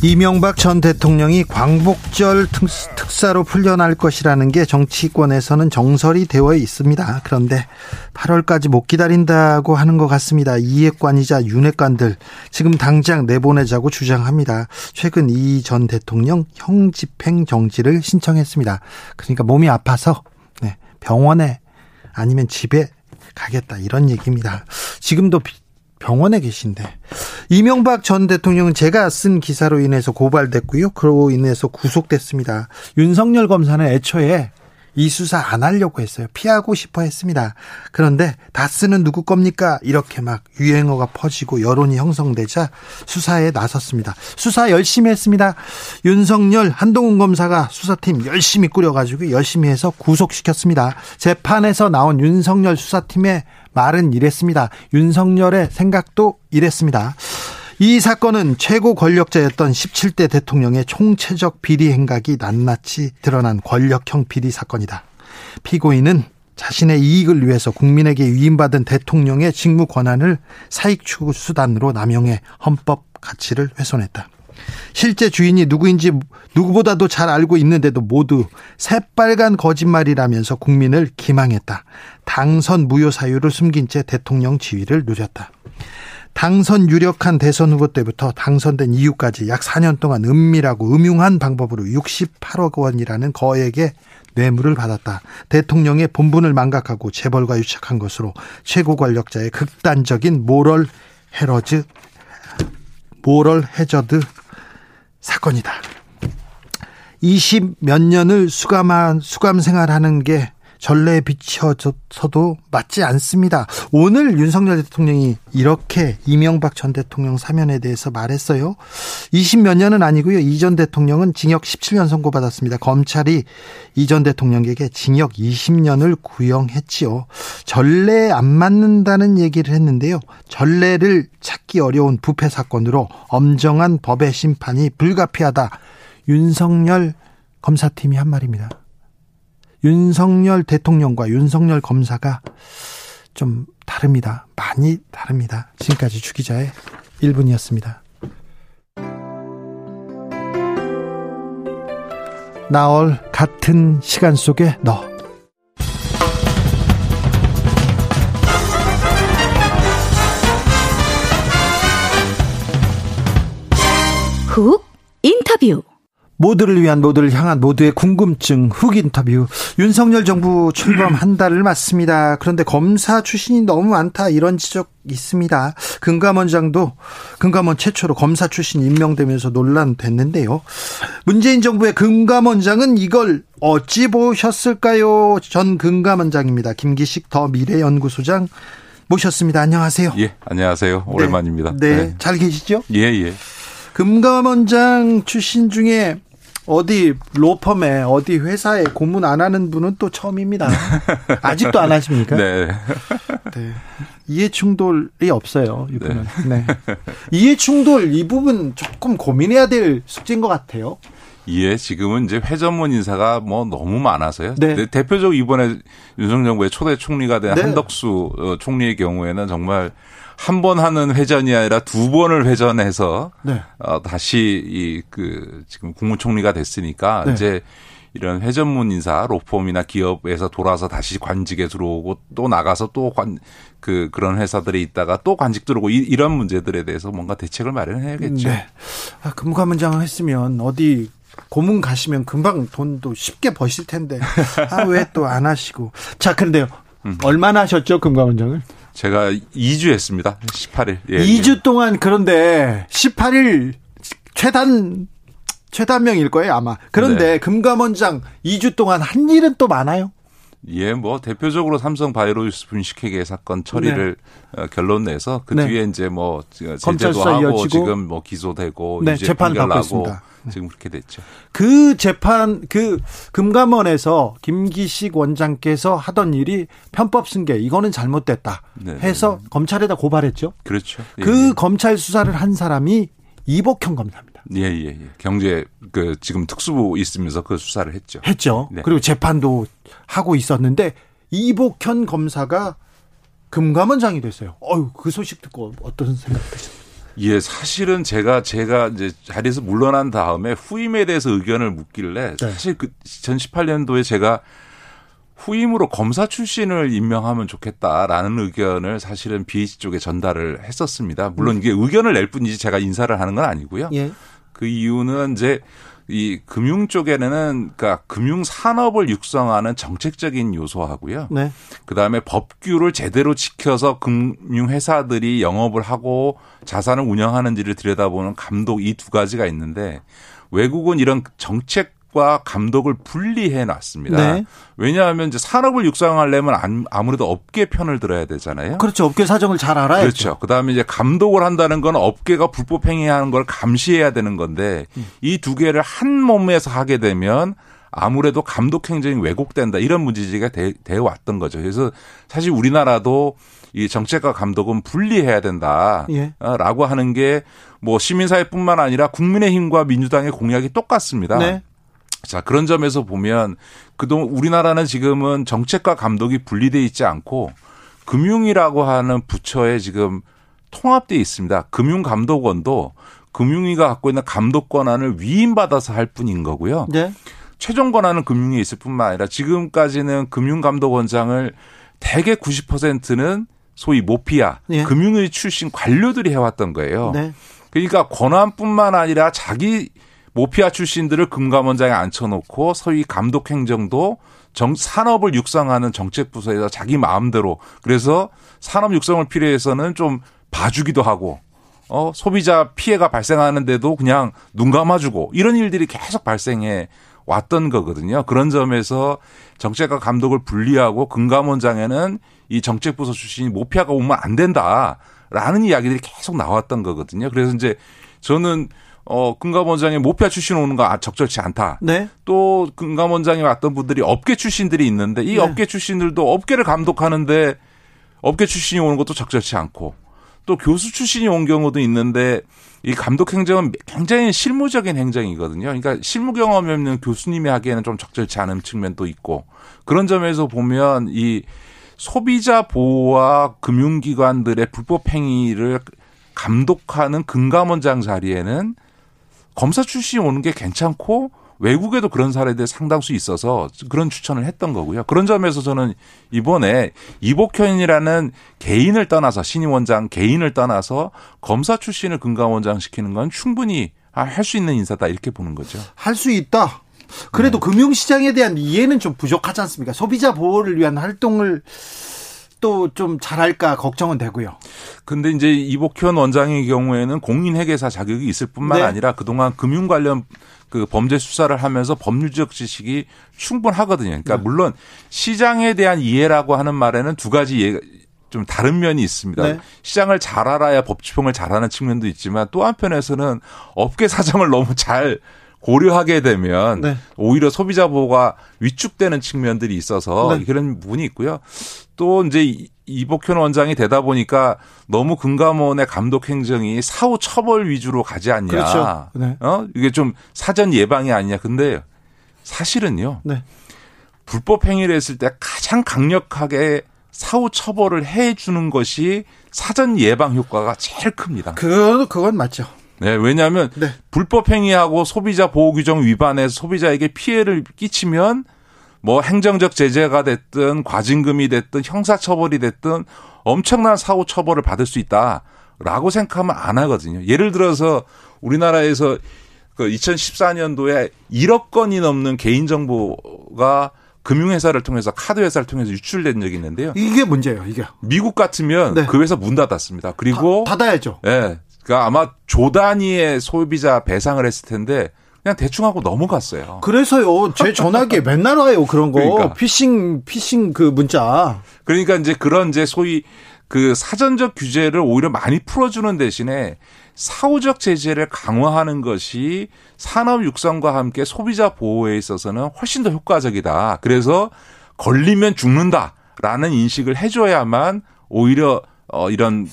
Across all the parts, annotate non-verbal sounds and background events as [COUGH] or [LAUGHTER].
이명박 전 대통령이 광복절 특사로 풀려날 것이라는 게 정치권에서는 정설이 되어 있습니다. 그런데 8월까지 못 기다린다고 하는 것 같습니다. 이해관이자 윤회관들 지금 당장 내보내자고 주장합니다. 최근 이 전 대통령 형집행 정지를 신청했습니다. 그러니까 몸이 아파서 네, 병원에 아니면 집에 가겠다 이런 얘기입니다. 지금도 병원에 계신데 이명박 전 대통령은 제가 쓴 기사로 인해서 고발됐고요. 그로 인해서 구속됐습니다. 윤석열 검사는 애초에 이 수사 안 하려고 했어요. 피하고 싶어 했습니다. 그런데 다스는 누구 겁니까? 이렇게 막 유행어가 퍼지고 여론이 형성되자 수사에 나섰습니다. 수사 열심히 했습니다. 윤석열 한동훈 검사가 수사팀 열심히 꾸려가지고 열심히 해서 구속시켰습니다. 재판에서 나온 윤석열 수사팀의 말은 이랬습니다. 윤석열의 생각도 이랬습니다. 이 사건은 최고 권력자였던 17대 대통령의 총체적 비리 행각이 낱낱이 드러난 권력형 비리 사건이다. 피고인은 자신의 이익을 위해서 국민에게 위임받은 대통령의 직무 권한을 사익 추구 수단으로 남용해 헌법 가치를 훼손했다. 실제 주인이 누구인지 누구보다도 잘 알고 있는데도 모두 새빨간 거짓말이라면서 국민을 기망했다. 당선 무효 사유를 숨긴 채 대통령 지위를 누렸다. 당선 유력한 대선 후보 때부터 당선된 이후까지 약 4년 동안 은밀하고 음흉한 방법으로 68억 원이라는 거액의 뇌물을 받았다. 대통령의 본분을 망각하고 재벌과 유착한 것으로 최고 권력자의 극단적인 모럴 헤러즈 모럴 해저드 사건이다. 20 몇 년을 수감한 수감 생활하는 게 전례에 비춰서도 맞지 않습니다. 오늘 윤석열 대통령이 이렇게 이명박 전 대통령 사면에 대해서 말했어요. 20몇 년은 아니고요. 이 전 대통령은 징역 17년 선고받았습니다. 검찰이 이 전 대통령에게 징역 20년을 구형했지요. 전례에 안 맞는다는 얘기를 했는데요. 전례를 찾기 어려운 부패 사건으로 엄정한 법의 심판이 불가피하다. 윤석열 검사팀이 한 말입니다. 윤석열 대통령과 윤석열 검사가 좀 다릅니다. 많이 다릅니다. 지금까지 주기자의 1분이었습니다. 나올 같은 시간 속에 너. 훅 인터뷰 모두를 위한 모두를 향한 모두의 궁금증 훅 인터뷰 윤석열 정부 출범 한 달을 맞습니다. 그런데 검사 출신이 너무 많다 이런 지적 있습니다. 금감원장도 금감원 최초로 검사 출신 임명되면서 논란 됐는데요. 문재인 정부의 금감원장은 이걸 어찌 보셨을까요? 전 금감원장입니다. 김기식 더 미래연구소장 모셨습니다. 안녕하세요. 예, 안녕하세요. 오랜만입니다. 네, 네. 네. 잘 계시죠? 예, 예. 금감원장 출신 중에 어디 로펌에 어디 회사에 고문 안 하는 분은 또 처음입니다. [LAUGHS] 아직도 안 하십니까? 네. 네. 이해 충돌이 없어요. 이분은. 네. 네. 이해 충돌 이 부분 조금 고민해야 될 숙제인 것 같아요. 예, 지금은 이제 회전문 인사가 뭐 너무 많아서요. 네. 대표적 으로 이번에 윤석열 정부의 초대 총리가 된 네. 한덕수 어, 총리의 경우에는 정말 한 번 하는 회전이 아니라 두 번을 회전해서 네. 어, 다시 이 그 지금 국무총리가 됐으니까 네. 이제 이런 회전문 인사 로펌이나 기업에서 돌아서 다시 관직에 들어오고 또 나가서 또 관 그 그런 회사들에 있다가 또 관직 들어오고 이, 런 문제들에 대해서 뭔가 대책을 마련해야겠죠. 네. 아, 금감원장을 했으면 어디 고문 가시면 금방 돈도 쉽게 버실 텐데 아 왜 또 안 하시고 자 그런데요 음. 얼마나 하셨죠 금감원장을? 제가 2주 했습니다. 18일. 예, 2주 예. 동안 그런데 18일 최단 최단명일 거예요, 아마. 그런데 네. 금감원장 2주 동안 한 일은 또 많아요? 예, 뭐 대표적으로 삼성 바이오로스 분식회계 사건 처리를 네. 어, 결론 내서 그 네. 뒤에 이제 뭐 제재도 하고 이어지고. 지금 뭐 기소되고 네, 재판 있습니다. 네. 지금 그렇게 됐죠. 그 재판 그 금감원에서 김기식 원장께서 하던 일이 편법 승계 이거는 잘못됐다 네, 네 해서 검찰에다 고발했죠. 그렇죠. 예, 그 예. 검찰 수사를 한 사람이 이복형 검사입니다. 예, 예, 예. 경제 그 지금 특수부 있으면서 그 수사를 했죠. 했죠. 네. 그리고 재판도 하고 있었는데 이복현 검사가 금감원장이 됐어요. 어유 그 소식 듣고 어떤 생각 드셨어요? 예, 사실은 제가 제가 이제 자리에서 물러난 다음에 후임에 대해서 의견을 묻길래 네. 사실 그 2018년도에 제가 후임으로 검사 출신을 임명하면 좋겠다라는 의견을 사실은 BH 쪽에 전달을 했었습니다. 물론 음. 이게 의견을 낼 뿐이지 제가 인사를 하는 건 아니고요. 예. 그 이유는 이제 이 금융 쪽에는 그러니까 금융 산업을 육성하는 정책적인 요소하고요. 네. 그다음에 법규를 제대로 지켜서 금융 회사들이 영업을 하고 자산을 운영하는지를 들여다보는 감독 이 두 가지가 있는데 외국은 이런 정책 과 감독을 분리해 놨습니다. 네. 왜냐하면 이제 산업을 육성하려면 아무래도 업계 편을 들어야 되잖아요. 그렇죠. 업계 사정을 잘 알아야죠. 그렇죠. 그다음에 이제 감독을 한다는 건 업계가 불법 행위하는 걸 감시해야 되는 건데 음. 이두 개를 한 몸에서 하게 되면 아무래도 감독 행정이 왜곡된다 이런 문제지가 돼, 돼 왔던 거죠. 그래서 사실 우리나라도 이 정책과 감독은 분리해야 된다라고 예. 하는 게 뭐 시민사회뿐만 아니라 국민의힘과 민주당의 공약이 똑같습니다. 네. 자, 그런 점에서 보면 그동안 우리나라는 지금은 정책과 감독이 분리돼 있지 않고 금융이라고 하는 부처에 지금 통합돼 있습니다. 금융감독원도 금융위가 갖고 있는 감독 권한을 위임받아서 할 뿐인 거고요. 네. 최종 권한은 금융위에 있을 뿐만 아니라 지금까지는 금융감독원장을 대개 90%는 소위 모피아 네. 금융위 출신 관료들이 해왔던 거예요. 네. 그러니까 권한뿐만 아니라 자기 모피아 출신들을 금감원장에 앉혀놓고 소위 감독 행정도 정, 산업을 육성하는 정책 부서에서 자기 마음대로 그래서 산업 육성을 필요해서는 좀 봐주기도 하고 어, 소비자 피해가 발생하는데도 그냥 눈 감아주고 이런 일들이 계속 발생해 왔던 거거든요. 그런 점에서 정책과 감독을 분리하고 금감원장에는 이 정책부서 출신이 모피아가 오면 안 된다라는 이야기들이 계속 나왔던 거거든요. 그래서 이제 저는 어, 금감원장이 모피아 출신 오는 거 아, 적절치 않다. 네. 또 금감원장이 왔던 분들이 업계 출신들이 있는데 이 네. 업계 출신들도 업계를 감독하는데 업계 출신이 오는 것도 적절치 않고 또 교수 출신이 온 경우도 있는데 이 감독 행정은 굉장히 실무적인 행정이거든요. 그러니까 실무 경험이 없는 교수님이 하기에는 좀 적절치 않은 측면도 있고 그런 점에서 보면 이 소비자 보호와 금융기관들의 불법 행위를 감독하는 금감원장 자리에는 검사 출신이 오는 게 괜찮고 외국에도 그런 사례들 상당수 있어서 그런 추천을 했던 거고요. 그런 점에서 저는 이번에 이복현이라는 개인을 떠나서 신임 원장 개인을 떠나서 검사 출신을 금감원장 시키는 건 충분히 할 수 있는 인사다 이렇게 보는 거죠. 할 수 있다. 그래도 네. 금융시장에 대한 이해는 좀 부족하지 않습니까? 소비자 보호를 위한 활동을 또좀 잘할까 걱정은 되고요. 근데 이제 이복현 원장의 경우에는 공인회계사 자격이 있을 뿐만 네. 아니라 그동안 금융 관련 그 범죄 수사를 하면서 법률적 지식이 충분하거든요. 그러니까 네. 물론 시장에 대한 이해라고 하는 말에는 두 가지 이해가 좀 다른 면이 있습니다. 네. 시장을 잘 알아야 법치평을 잘하는 측면도 있지만 또 한편에서는 업계 사정을 너무 잘 고려하게 되면 네. 오히려 소비자 보호가 위축되는 측면들이 있어서 네. 그런 부분이 있고요. 또 이제 이복현 원장이 되다 보니까 너무 금감원의 감독 행정이 사후 처벌 위주로 가지 않냐. 그렇죠. 네. 어? 이게 좀 사전 예방이 아니냐. 근데 사실은요. 네. 불법 행위를 했을 때 가장 강력하게 사후 처벌을 해 주는 것이 사전 예방 효과가 제일 큽니다. 그 그건 맞죠. 네, 왜냐하면 네. 불법 행위하고 소비자 보호 규정 위반해서 소비자에게 피해를 끼치면 뭐 행정적 제재가 됐든 과징금이 됐든 형사처벌이 됐든 엄청난 사후 처벌을 받을 수 있다라고 생각하면 안 하거든요. 예를 들어서 우리나라에서 그 2014년도에 1억 건이 넘는 개인정보가 금융회사를 통해서 카드회사를 통해서 유출된 적이 있는데요. 이게 문제예요, 이게. 미국 같으면 네. 그 회사 문 닫았습니다. 그리고 다, 닫아야죠. 예. 네, 그러니까 아마 조 단위의 소비자 배상을 했을 텐데 그냥 대충 하고 넘어갔어요. 그래서요. 제 전화기에 맨날 와요. 그런 거. 그러니까. 피싱 피싱 그 문자. 그러니까 이제 그런 이제 소위 그 사전적 규제를 오히려 많이 풀어주는 대신에 사후적 제재를 강화하는 것이 산업 육성과 함께 소비자 보호에 있어서는 훨씬 더 효과적이다. 그래서 걸리면 죽는다라는 인식을 해줘야만 오히려 어 이런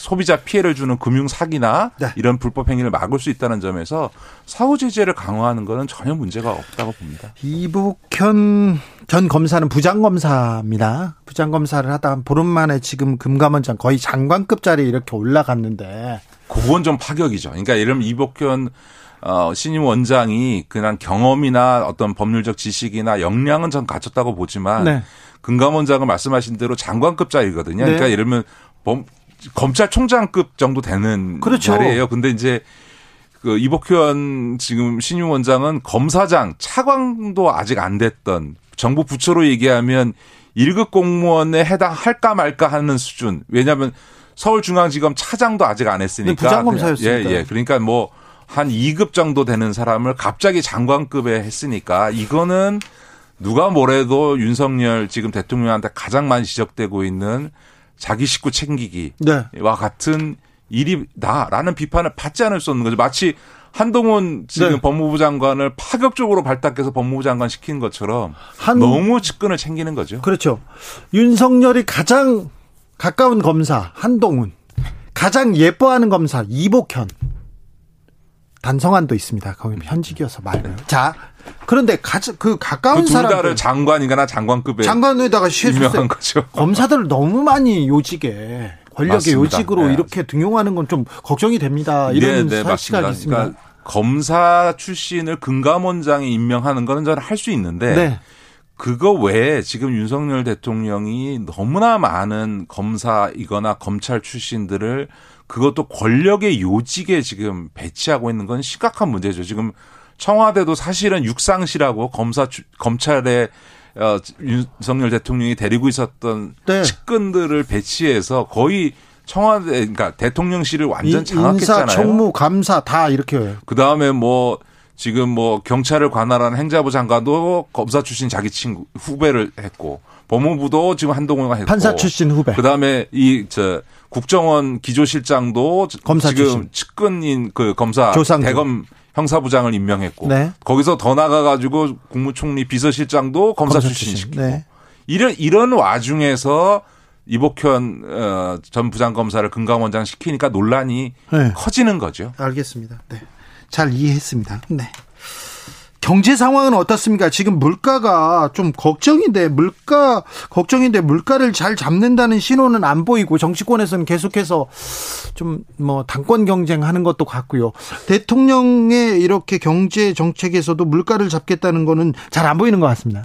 소비자 피해를 주는 금융 사기나 네. 이런 불법 행위를 막을 수 있다는 점에서 사후 제재를 강화하는 것은 전혀 문제가 없다고 봅니다. 이복현 전 검사는 부장 검사입니다. 부장 검사를 하다 보름 만에 지금 금감원장 거의 장관급짜리 이렇게 올라갔는데 그건 좀 파격이죠. 그러니까 예를 들면 이복현 어, 신임 원장이 그냥 경험이나 어떤 법률적 지식이나 역량은 전 갖췄다고 보지만 네. 금감원장은 말씀하신 대로 장관급짜리거든요. 그러니까 네. 예를 들면 범, 검찰총장급 정도 되는 그렇죠. 자리예요. 근데 이제 그 이복현 지금 신임 원장은 검사장 차관도 아직 안 됐던 정부 부처로 얘기하면 1급 공무원에 해당할까 말까 하는 수준. 왜냐하면 서울중앙지검 차장도 아직 안 했으니까. 부장검사였습니다. 예, 예. 그러니까 뭐 한 2급 정도 되는 사람을 갑자기 장관급에 했으니까 이거는 누가 뭐래도 윤석열 지금 대통령한테 가장 많이 지적되고 있는 자기 식구 챙기기와 네. 같은 일이 나라는 비판을 받지 않을 수 없는 거죠. 마치 한동훈 지금 네. 법무부 장관을 파격적으로 발탁해서 법무부 장관 시킨 것처럼 한, 너무 측근을 챙기는 거죠. 그렇죠. 윤석열이 가장 가까운 검사 한동훈, 가장 예뻐하는 검사 이복현, 단성한도 있습니다. 거기 현직이어서 말고요. 자, 그런데 가, 그 가까운 그 사람들 다를 장관이거나 장관급에 장관에다가 유명한 거죠. 검사들을 너무 많이 요직에 권력의 맞습니다. 요직으로 네. 이렇게 등용하는 건 좀 걱정이 됩니다. 이런 네, 네, 시각이 있습니다. 그러니까 검사 출신을 금감원장에 임명하는 거는 저는 할 수 있는데 네. 그거 외에 지금 윤석열 대통령이 너무나 많은 검사이거나 검찰 출신들을 그것도 권력의 요직에 지금 배치하고 있는 건 심각한 문제죠. 지금 청와대도 사실은 육상실하고 검사 검찰에 어, 윤석열 대통령이 데리고 있었던 네. 측근들을 배치해서 거의 청와대 그러니까 대통령실을 완전 장악했잖아요. 인사, 총무, 감사 다 이렇게. 그 다음에 뭐 지금 뭐 경찰을 관할하는 행자부 장관도 검사 출신 자기 친구 후배를 했고 법무부도 지금 한동훈가 했고 판사 출신 후배. 그다음에 이 저 국정원 기조실장도 검사 지금 출신. 측근인 그 검사 조상조. 대검 형사부장을 임명했고 네. 거기서 더 나가 가지고 국무총리 비서실장도 검사, 검사 출신시키고 네. 이런 이런 와중에서 이복현 어, 전 부장검사를 금감원장 시키니까 논란이 네. 커지는 거죠. 알겠습니다. 네. 잘 이해했습니다. 네. 경제 상황은 어떻습니까? 지금 물가가 좀 걱정인데 물가 걱정인데 물가를 잘 잡는다는 신호는 안 보이고 정치권에서는 계속해서 좀 뭐 당권 경쟁하는 것도 같고요. 대통령의 이렇게 경제 정책에서도 물가를 잡겠다는 거는 잘 안 보이는 것 같습니다.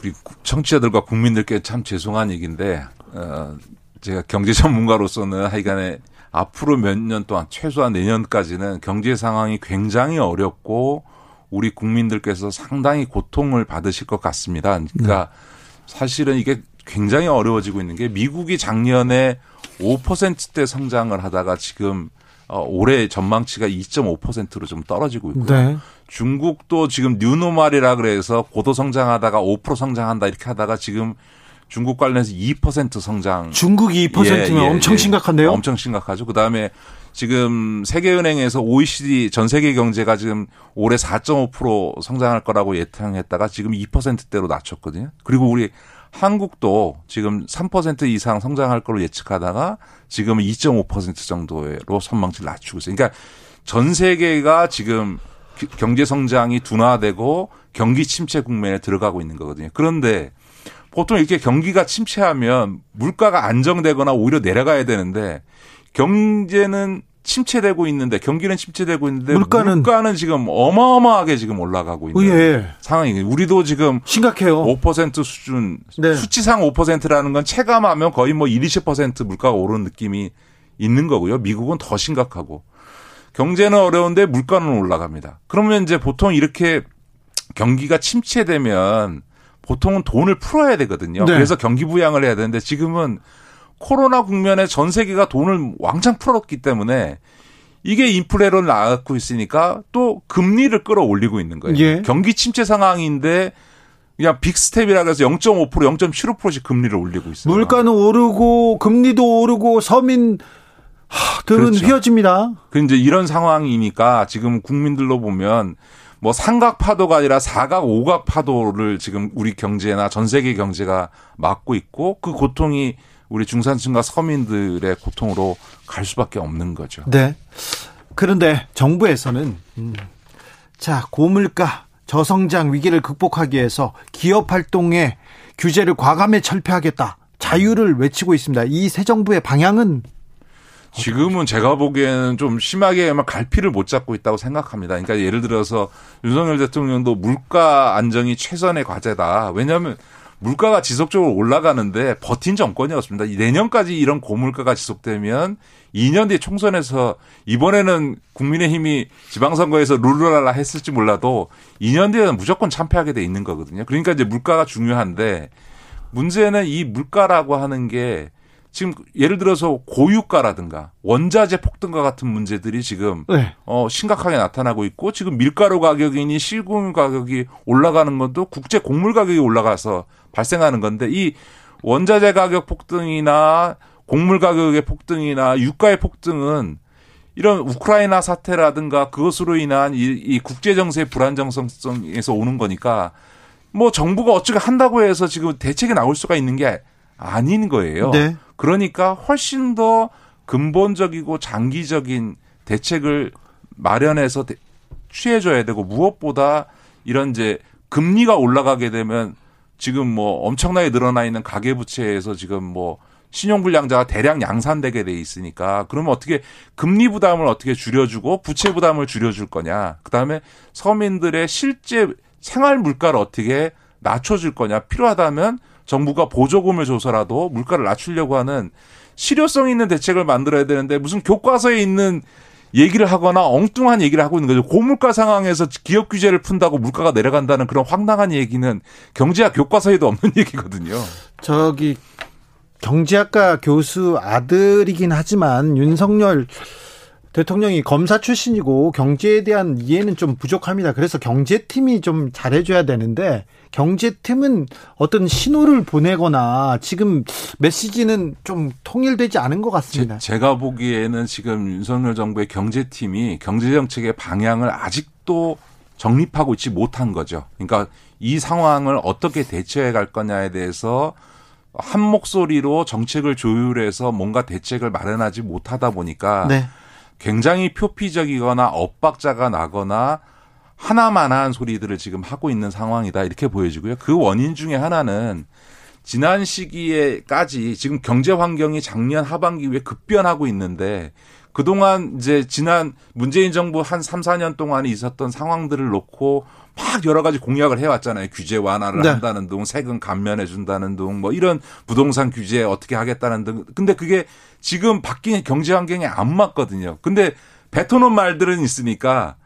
우리 청취자들과 국민들께 참 죄송한 얘기인데 어 제가 경제 전문가로서는 하여간에 앞으로 몇 년 동안 최소한 내년까지는 경제 상황이 굉장히 어렵고 우리 국민들께서 상당히 고통을 받으실 것 같습니다. 그러니까 네. 사실은 이게 굉장히 어려워지고 있는 게 미국이 작년에 5%대 성장을 하다가 지금 어, 올해 전망치가 2.5%로 좀 떨어지고 있고요. 네. 중국도 지금 뉴노말이라 그래서 고도 성장하다가 5% 성장한다 이렇게 하다가 지금 중국 관련해서 2% 성장. 중국이 2%면 예, 예, 엄청 예. 심각한데요? 엄청 심각하죠. 그다음에 지금 세계은행에서 OECD 전 세계 경제가 지금 올해 4.5% 성장할 거라고 예상했다가 지금 2%대로 낮췄거든요. 그리고 우리 한국도 지금 3% 이상 성장할 걸로 예측하다가 지금 2.5% 정도로 선망치를 낮추고 있어요. 그러니까 전 세계가 지금 경제 성장이 둔화되고 경기 침체 국면에 들어가고 있는 거거든요. 그런데 보통 이렇게 경기가 침체하면 물가가 안정되거나 오히려 내려가야 되는데 경제는 침체되고 있는데 경기는 침체되고 있는데 물가는, 물가는 지금 어마어마하게 지금 올라가고 있는 예. 상황이 우리도 지금 심각해요. 5% 수준 네. 수치상 5%라는 건 체감하면 거의 뭐 1, 20% 물가가 오르는 느낌이 있는 거고요. 미국은 더 심각하고 경제는 어려운데 물가는 올라갑니다. 그러면 이제 보통 이렇게 경기가 침체되면 보통은 돈을 풀어야 되거든요. 네. 그래서 경기 부양을 해야 되는데 지금은 코로나 국면에 전 세계가 돈을 왕창 풀었기 때문에 이게 인플레로 나가고 있으니까 또 금리를 끌어올리고 있는 거예요. 예. 경기 침체 상황인데 그냥 빅스텝이라 그래서 0.5% 0.75%씩 금리를 올리고 있어요. 물가는 오르고 금리도 오르고 서민 들은 그렇죠. 휘어집니다. 그 이제 이런 상황이니까 지금 국민들로 보면 뭐 삼각 파도가 아니라 사각 오각 파도를 지금 우리 경제나 전 세계 경제가 맞고 있고 그 고통이 우리 중산층과 서민들의 고통으로 갈 수밖에 없는 거죠. 네. 그런데 정부에서는 음, 자 고물가 저성장 위기를 극복하기 위해서 기업 활동에 규제를 과감히 철폐하겠다. 자유를 외치고 있습니다. 이 새 정부의 방향은 지금은 제가 보기에는 좀 심하게 갈피를 못 잡고 있다고 생각합니다. 그러니까 예를 들어서 윤석열 대통령도 물가 안정이 최선의 과제다. 왜냐하면 물가가 지속적으로 올라가는데 버틴 정권이었습니다. 내년까지 이런 고물가가 지속되면 2년 뒤에 총선에서 이번에는 국민의힘이 지방선거에서 룰루랄라 했을지 몰라도 2년 뒤에는 무조건 참패하게 돼 있는 거거든요. 그러니까 이제 물가가 중요한데 문제는 이 물가라고 하는 게 지금 예를 들어서 고유가라든가 원자재 폭등과 같은 문제들이 지금 네. 어 심각하게 나타나고 있고 지금 밀가루 가격이니 실금 가격이 올라가는 것도 국제 곡물 가격이 올라가서 발생하는 건데 이 원자재 가격 폭등이나 곡물 가격의 폭등이나 유가의 폭등은 이런 우크라이나 사태라든가 그것으로 인한 이, 이 국제 정세의 불안정성에서 오는 거니까 뭐 정부가 어떻게 한다고 해서 지금 대책이 나올 수가 있는 게 아닌 거예요. 네. 그러니까 훨씬 더 근본적이고 장기적인 대책을 마련해서 취해줘야 되고 무엇보다 이런 이제 금리가 올라가게 되면 지금 뭐 엄청나게 늘어나 있는 가계부채에서 지금 뭐 신용불량자가 대량 양산되게 돼 있으니까 그러면 어떻게 금리 부담을 어떻게 줄여주고 부채 부담을 줄여줄 거냐. 그 다음에 서민들의 실제 생활 물가를 어떻게 낮춰줄 거냐. 필요하다면 정부가 보조금을 줘서라도 물가를 낮추려고 하는 실효성 있는 대책을 만들어야 되는데 무슨 교과서에 있는 얘기를 하거나 엉뚱한 얘기를 하고 있는 거죠. 고물가 상황에서 기업 규제를 푼다고 물가가 내려간다는 그런 황당한 얘기는 경제학 교과서에도 없는 [LAUGHS] 얘기거든요. 저기 경제학과 교수 아들이긴 하지만 윤석열 대통령이 검사 출신이고 경제에 대한 이해는 좀 부족합니다. 그래서 경제팀이 좀 잘해줘야 되는데 경제팀은 어떤 신호를 보내거나 지금 메시지는 좀 통일되지 않은 것 같습니다. 제, 가 보기에는 지금 윤석열 정부의 경제팀이 경제정책의 방향을 아직도 정립하고 있지 못한 거죠. 그러니까 이 상황을 어떻게 대처해 갈 거냐에 대해서 한 목소리로 정책을 조율해서 뭔가 대책을 마련하지 못하다 보니까 네. 굉장히 표피적이거나 엇박자가 나거나 하나만한 소리들을 지금 하고 있는 상황이다 이렇게 보여지고요. 그 원인 중에 하나는 지난 시기에까지 지금 경제 환경이 작년 하반기 이후에 급변하고 있는데 그동안 이제 지난 문재인 정부 한 3, 4년 동안에 있었던 상황들을 놓고 막 여러 가지 공약을 해왔잖아요. 규제 완화를 네. 한다는 등, 세금 감면해 준다는 등, 뭐 이런 부동산 규제 어떻게 하겠다는 등. 근데 그게 지금 바뀐 경제 환경에 안 맞거든요. 근데 뱉어놓은 말들은 있으니까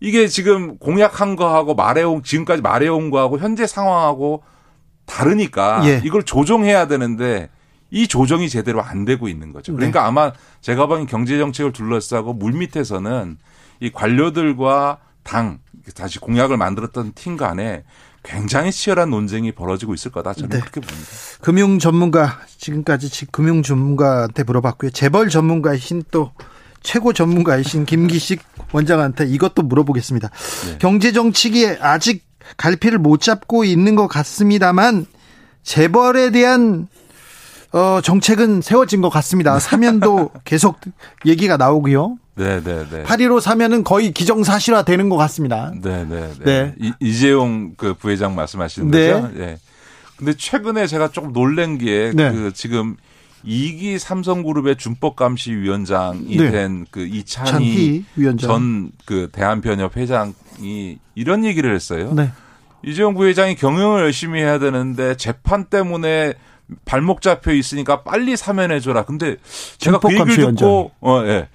이게 지금 공약한 거하고 말해온 지금까지 말해온 거하고 현재 상황하고 다르니까 예. 이걸 조정해야 되는데 이 조정이 제대로 안 되고 있는 거죠. 그러니까 네. 아마 제가 보기엔 경제 정책을 둘러싸고 물밑에서는 이 관료들과 당 다시 공약을 만들었던 팀 간에 굉장히 치열한 논쟁이 벌어지고 있을 거다 저는 네. 그렇게 봅니다. 금융 전문가 지금까지 금융 전문가한테 물어봤고요. 재벌 전문가이신 또 최고 전문가이신 김기식 원장한테 이것도 물어보겠습니다. 네. 경제 정치기에 아직 갈피를 못 잡고 있는 것 같습니다만 재벌에 대한 어, 정책은 세워진 것 같습니다. 사면도 [LAUGHS] 계속 얘기가 나오고요. 네, 네, 네. 8.15 사면은 거의 기정사실화 되는 것 같습니다. 네, 네, 네. 네. 이, 재용 그 부회장 말씀하시는 네. 거죠? 네. 근데 최근에 제가 조금 놀란 게그 네. 지금 이기 삼성그룹의 준법감시위원장이 네. 된그 이찬희 전그 대한변협 회장이 이런 얘기를 했어요. 네. 이재용 부회장이 경영을 열심히 해야 되는데 재판 때문에 발목 잡혀 있으니까 빨리 사면해 줘라. 근데 제가 그 얘기를 듣고 어, 예.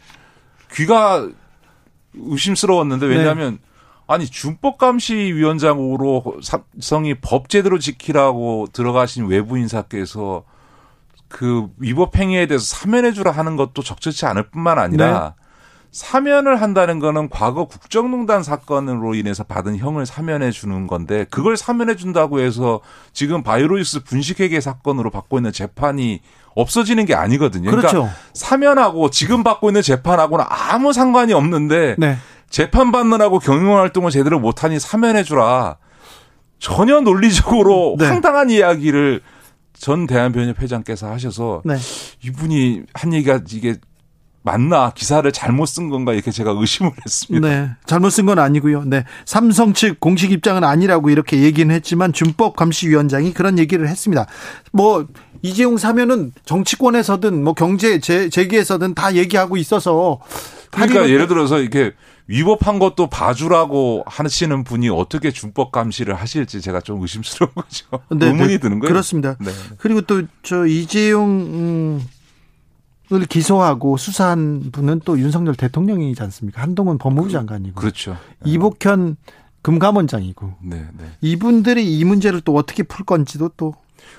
귀가 의심스러웠는데 왜냐하면 네. 아니 준법 감시 위원장으로 삼성이 법 제대로 지키라고 들어가신 외부 인사께서 그 위법 행위에 대해서 사면해 주라 하는 것도 적절치 않을 뿐만 아니라 네. 사면을 한다는 거는 과거 국정농단 사건으로 인해서 받은 형을 사면해 주는 건데 그걸 사면해 준다고 해서 지금 바이오로이스 분식회계 사건으로 받고 있는 재판이 없어지는 게 아니거든요. 그러니까 그렇죠. 사면하고 지금 받고 있는 재판하고는 아무 상관이 없는데 네. 재판 받느라고 경영 활동을 제대로 못하니 사면해 주라. 전혀 논리적으로 네. 황당한 이야기를 전 대한변협 회장께서 하셔서 네. 이분이 한 얘기가 이게 맞나 기사를 잘못 쓴 건가 이렇게 제가 의심을 했습니다. 네, 잘못 쓴 건 아니고요. 네, 삼성 측 공식 입장은 아니라고 이렇게 얘기는 했지만 준법 감시위원장이 그런 얘기를 했습니다. 뭐 이재용 사면은 정치권에서든 뭐 경제 재, 재계에서든 다 얘기하고 있어서 그러니까 예를 들어서 이렇게 위법한 것도 봐주라고 하시는 분이 어떻게 준법 감시를 하실지 제가 좀 의심스러운 거죠. 네, 의문이 네, 드는 거예요. 그렇습니다. 네. 그리고 또 저 이재용 음, 을 기소하고 수사한 분은 또 윤석열 대통령이지 않습니까? 한동훈 법무부 장관이고. 그렇죠. 이복현 금감원장이고. 네, 네. 이분들이 이 문제를 또 어떻게 풀 건지도 또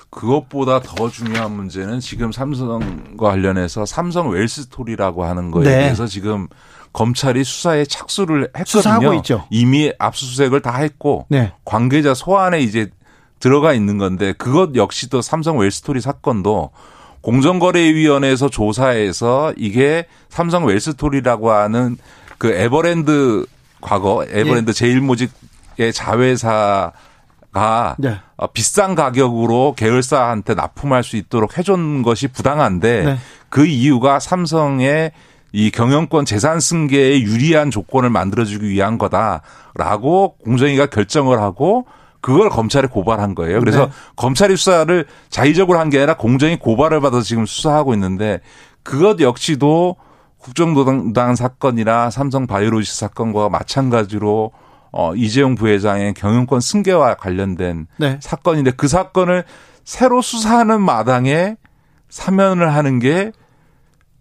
그것보다 더 중요한 문제는 지금 삼성과 관련해서 삼성 웰스토리라고 하는 거에 네. 대해서 지금 검찰이 수사에 착수를 했거든요. 수사하고 있죠. 이미 압수수색을 다 했고 네. 관계자 소환에 이제 들어가 있는 건데 그것 역시도 삼성 웰스토리 사건도 공정거래위원회에서 조사해서 이게 삼성 웰스토리라고 하는 그 에버랜드 과거 에버랜드 예. 제일모직의 자회사가 네. 어, 비싼 가격으로 계열사한테 납품할 수 있도록 해준 것이 부당한데 네. 그 이유가 삼성의 이 경영권 재산 승계에 유리한 조건을 만들어주기 위한 거다라고 공정위가 결정을 하고 그걸 검찰에 고발한 거예요. 그래서 네. 검찰이 수사를 자의적으로 한 게 아니라 공정이 고발을 받아서 지금 수사하고 있는데 그것 역시도 국정노당 사건이나 삼성 바이오로지스 사건과 마찬가지로 어 이재용 부회장의 경영권 승계와 관련된 네. 사건인데 그 사건을 새로 수사하는 마당에 사면을 하는 게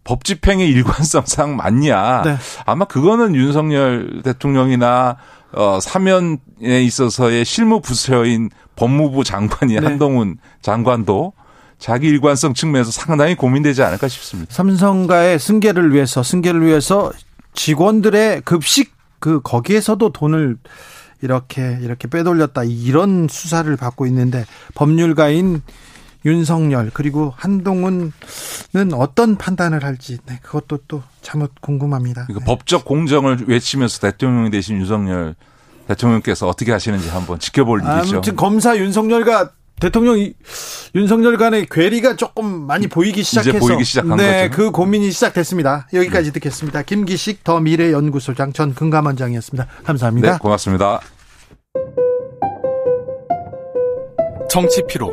법 집행의 [LAUGHS] 일관성상 맞냐. 네. 아마 그거는 윤석열 대통령이나 어, 사면에 있어서의 실무 부서인 법무부 장관이 네. 한동훈 장관도 자기 일관성 측면에서 상당히 고민되지 않을까 싶습니다. 삼성가의 승계를 위해서 승계를 위해서 직원들의 급식 그 거기에서도 돈을 이렇게 이렇게 빼돌렸다 이런 수사를 받고 있는데 법률가인 윤석열 그리고 한동훈은 어떤 판단을 할지 네, 그것도 또 참으 궁금합니다. 네. 법적 공정을 외치면서 대통령이 되신 윤석열 대통령께서 어떻게 하시는지 한번 지켜볼 일이죠. 아무튼 검사 윤석열과 대통령 윤석열 간의 괴리가 조금 많이 보이기 시작해서 보이기 시작한 네, 거죠. 그 고민이 시작됐습니다. 여기까지 네. 듣겠습니다. 김기식 더 미래 연구소장 전 금감원장이었습니다. 감사합니다. 네, 고맙습니다. 정치 피로,